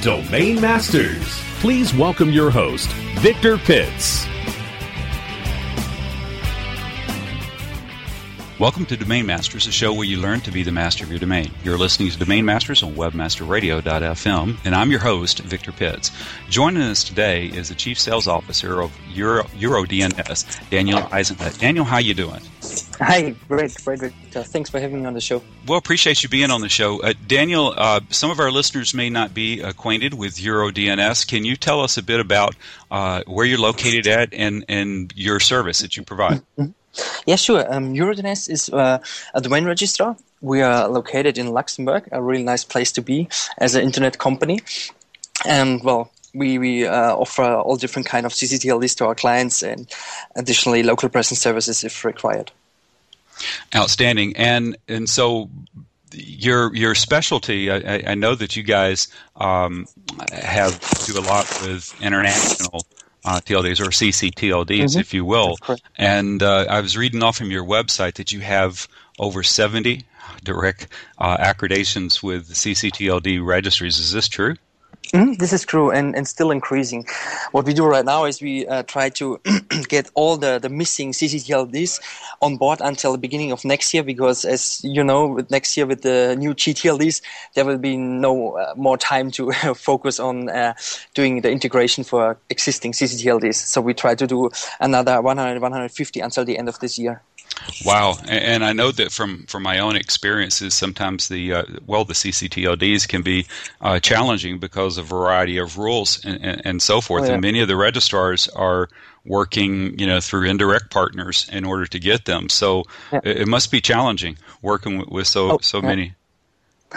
Domain Masters. Please welcome your host, Victor Pitts. Welcome to Domain Masters, a show where you learn to be the master of your domain. You're listening to Domain Masters on webmasterradio.fm, and I'm your host, Victor Pitts. Joining us today is the Chief Sales Officer of Euro, EuroDNS, Daniel Eisenhut. Uh, Daniel, how you doing? Hi, great, great, great. Uh, thanks for having me on the show. Well, appreciate you being on the show. Uh, Daniel, uh, some of our listeners may not be acquainted with EuroDNS. Can you tell us a bit about uh, where you're located at and, and your service that you provide? Mm-hmm. Yeah, sure. Um, EuroDNS is uh, a domain registrar. We are located in Luxembourg, a really nice place to be as an internet company. And well, we, we uh, offer all different kind of CCTLDs to our clients and additionally local presence services if required. Outstanding. And and so your your specialty, I, I know that you guys um, have do a lot with international uh, TLDs or CCTLDs, mm-hmm. if you will. And uh, I was reading off from your website that you have over 70 direct uh, accreditations with CCTLD registries. Is this true? Mm, this is true and, and still increasing. What we do right now is we uh, try to get all the, the missing CCTLDs on board until the beginning of next year because, as you know, next year with the new GTLDs, there will be no uh, more time to focus on uh, doing the integration for existing CCTLDs. So we try to do another 100, 150 until the end of this year. Wow, and I know that from, from my own experiences, sometimes the uh, well the CCTLDs can be uh, challenging because of a variety of rules and, and, and so forth. Oh, yeah. And many of the registrars are working, you know, through indirect partners in order to get them. So yeah. it, it, must be challenging working with, with so oh, so yeah. many.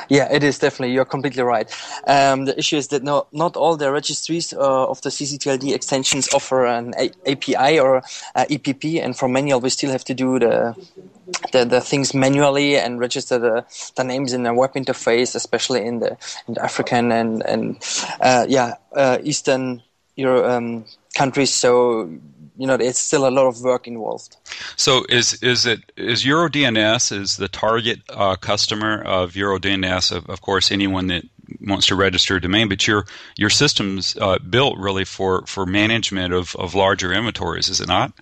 Yeah, it is definitely. You're completely right. Um, the issue is that no, not all the registries uh, of the CCTLD extensions offer an A- API or uh, EPP, and for manual we still have to do the, the, the things manually and register the, the names in the web interface, especially in the, in the African and and uh, yeah uh, Eastern Euro um, countries. So you know, it's still a lot of work involved. So, is is it is EuroDNS is the target uh, customer of EuroDNS? Of, of course, anyone that wants to register a domain, but your your system's uh, built really for for management of of larger inventories, is it not?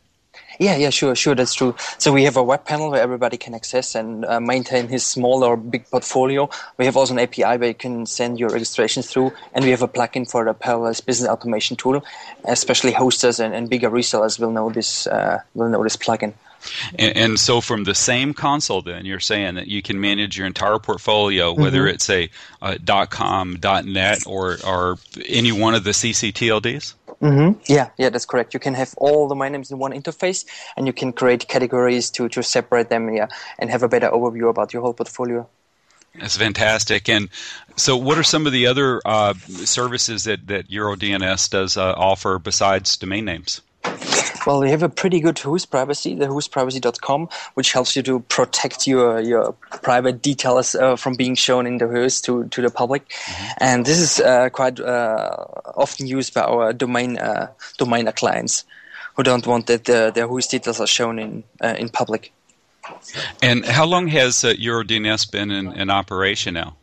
Yeah, yeah, sure, sure, that's true. So we have a web panel where everybody can access and uh, maintain his small or big portfolio. We have also an API where you can send your registrations through, and we have a plugin for the Parallels Business Automation tool. Especially hosters and, and bigger resellers will know this uh, will know this plugin. And, and, so, from the same console, then you're saying that you can manage your entire portfolio, whether mm-hmm. it's a uh, .com, .net, or or any one of the CCTLDs. Mm-hmm. Yeah, yeah, that's correct. You can have all the my names in one interface, and you can create categories to to separate them, yeah, and have a better overview about your whole portfolio. That's fantastic. And so, what are some of the other uh, services that that EuroDNS does uh, offer besides domain names? Well, we have a pretty good WHOIS privacy, the hostprivacy.com, which helps you to protect your your private details uh, from being shown in the WHOIS to, to the public. Mm-hmm. And this is uh, quite uh, often used by our domain uh, domain clients who don't want that uh, their WHOIS details are shown in uh, in public. And how long has uh, EuroDNS been in, in operation now?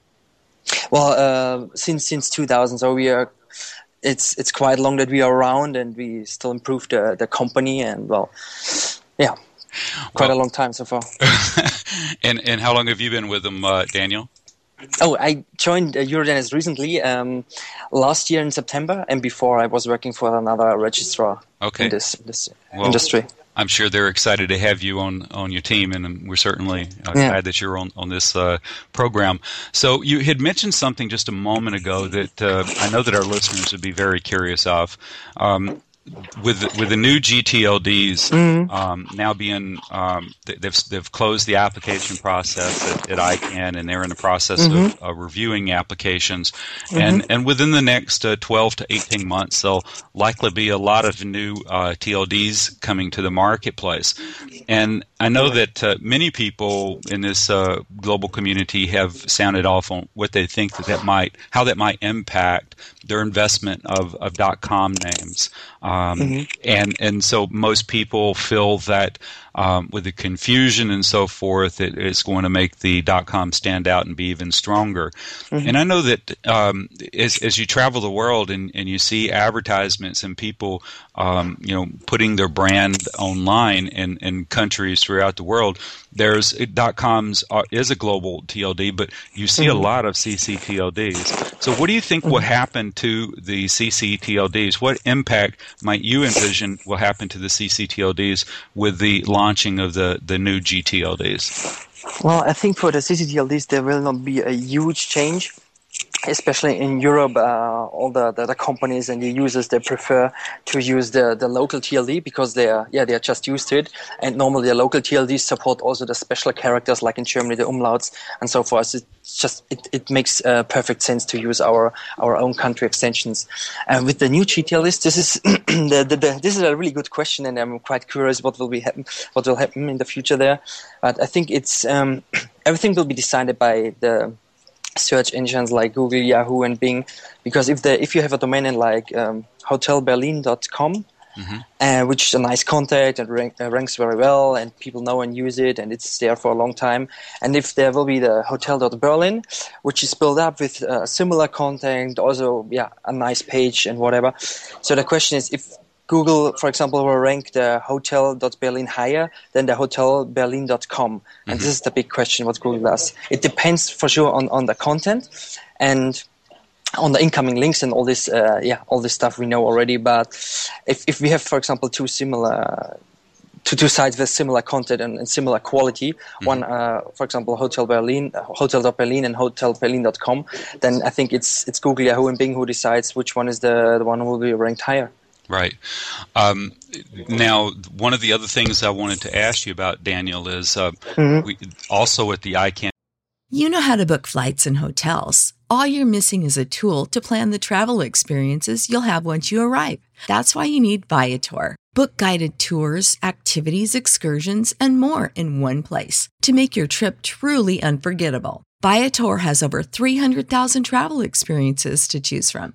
Well, since since 2000, so we are it's it's quite long that we are around and we still improve the the company and well, yeah, quite well, a long time so far. and and how long have you been with them, uh, Daniel? Oh, I joined uh, recently, um, last year in September, and before I was working for another registrar okay. in this, this well, industry. I'm sure they're excited to have you on, on your team, and we're certainly uh, yeah. glad that you're on, on this uh, program. So, you had mentioned something just a moment ago that uh, I know that our listeners would be very curious of. Um, with with the new GTLDs mm-hmm. um, now being um, they've they've closed the application process at, at ICANN and they're in the process mm-hmm. of uh, reviewing applications mm-hmm. and and within the next uh, 12 to 18 months there'll likely be a lot of new uh, TLDs coming to the marketplace and I know that uh, many people in this uh, global community have sounded off on what they think that that might how that might impact their investment of, of .com names. Um, mm-hmm. And and so most people feel that um, with the confusion and so forth, it, it's going to make the dot .com stand out and be even stronger. Mm-hmm. And I know that um, as, as you travel the world and, and you see advertisements and people, um, you know, putting their brand online in, in countries throughout the world, there's dot coms are, is a global TLD, but you see mm-hmm. a lot of CCTLDs. So what do you think will mm-hmm. happen to the CCTLDs? What impact might you envision will happen to the CCTLDs with the launching of the, the new GTLDs? Well, I think for the CCTLDs, there will not be a huge change especially in Europe, uh, all the, the, the, companies and the users they prefer to use the, the local TLD because they are yeah they are just used to it. And normally the local TLDs support also the special characters like in Germany the umlauts and so forth. It's just it, it makes uh, perfect sense to use our our own country extensions. And with the new GTLDs, this is the, the, the, this is a really good question, and I'm quite curious what will be happen what will happen in the future there. But I think it's um, everything will be decided by the search engines like Google, Yahoo, and Bing. Because if the if you have a domain name like um, hotelberlin.com, mm-hmm. uh, which is a nice contact and rank, uh, ranks very well, and people know and use it, and it's there for a long time. And if there will be the hotel.berlin, which is built up with uh, similar content, also yeah, a nice page and whatever. So the question is if Google, for example, will rank the hotel.berlin higher than the hotelberlin.com. And mm-hmm. this is the big question what Google does. It depends for sure on, on the content and on the incoming links and all this, uh, yeah, all this stuff we know already. But if, if we have, for example, two similar to two sites with similar content and, and similar quality. Mm-hmm. One, uh, for example, Hotel Berlin, Hotel.Berlin and HotelBerlin.com. Then I think it's it's Google, Yahoo, and Bing who decides which one is the, the one who will be ranked higher. Right. Um, now, one of the other things I wanted to ask you about, Daniel, is uh, mm-hmm. we, also at the ICANN. You know how to book flights and hotels. All you're missing is a tool to plan the travel experiences you'll have once you arrive. That's why you need Viator. Book guided tours, activities, excursions, and more in one place to make your trip truly unforgettable. Viator has over 300,000 travel experiences to choose from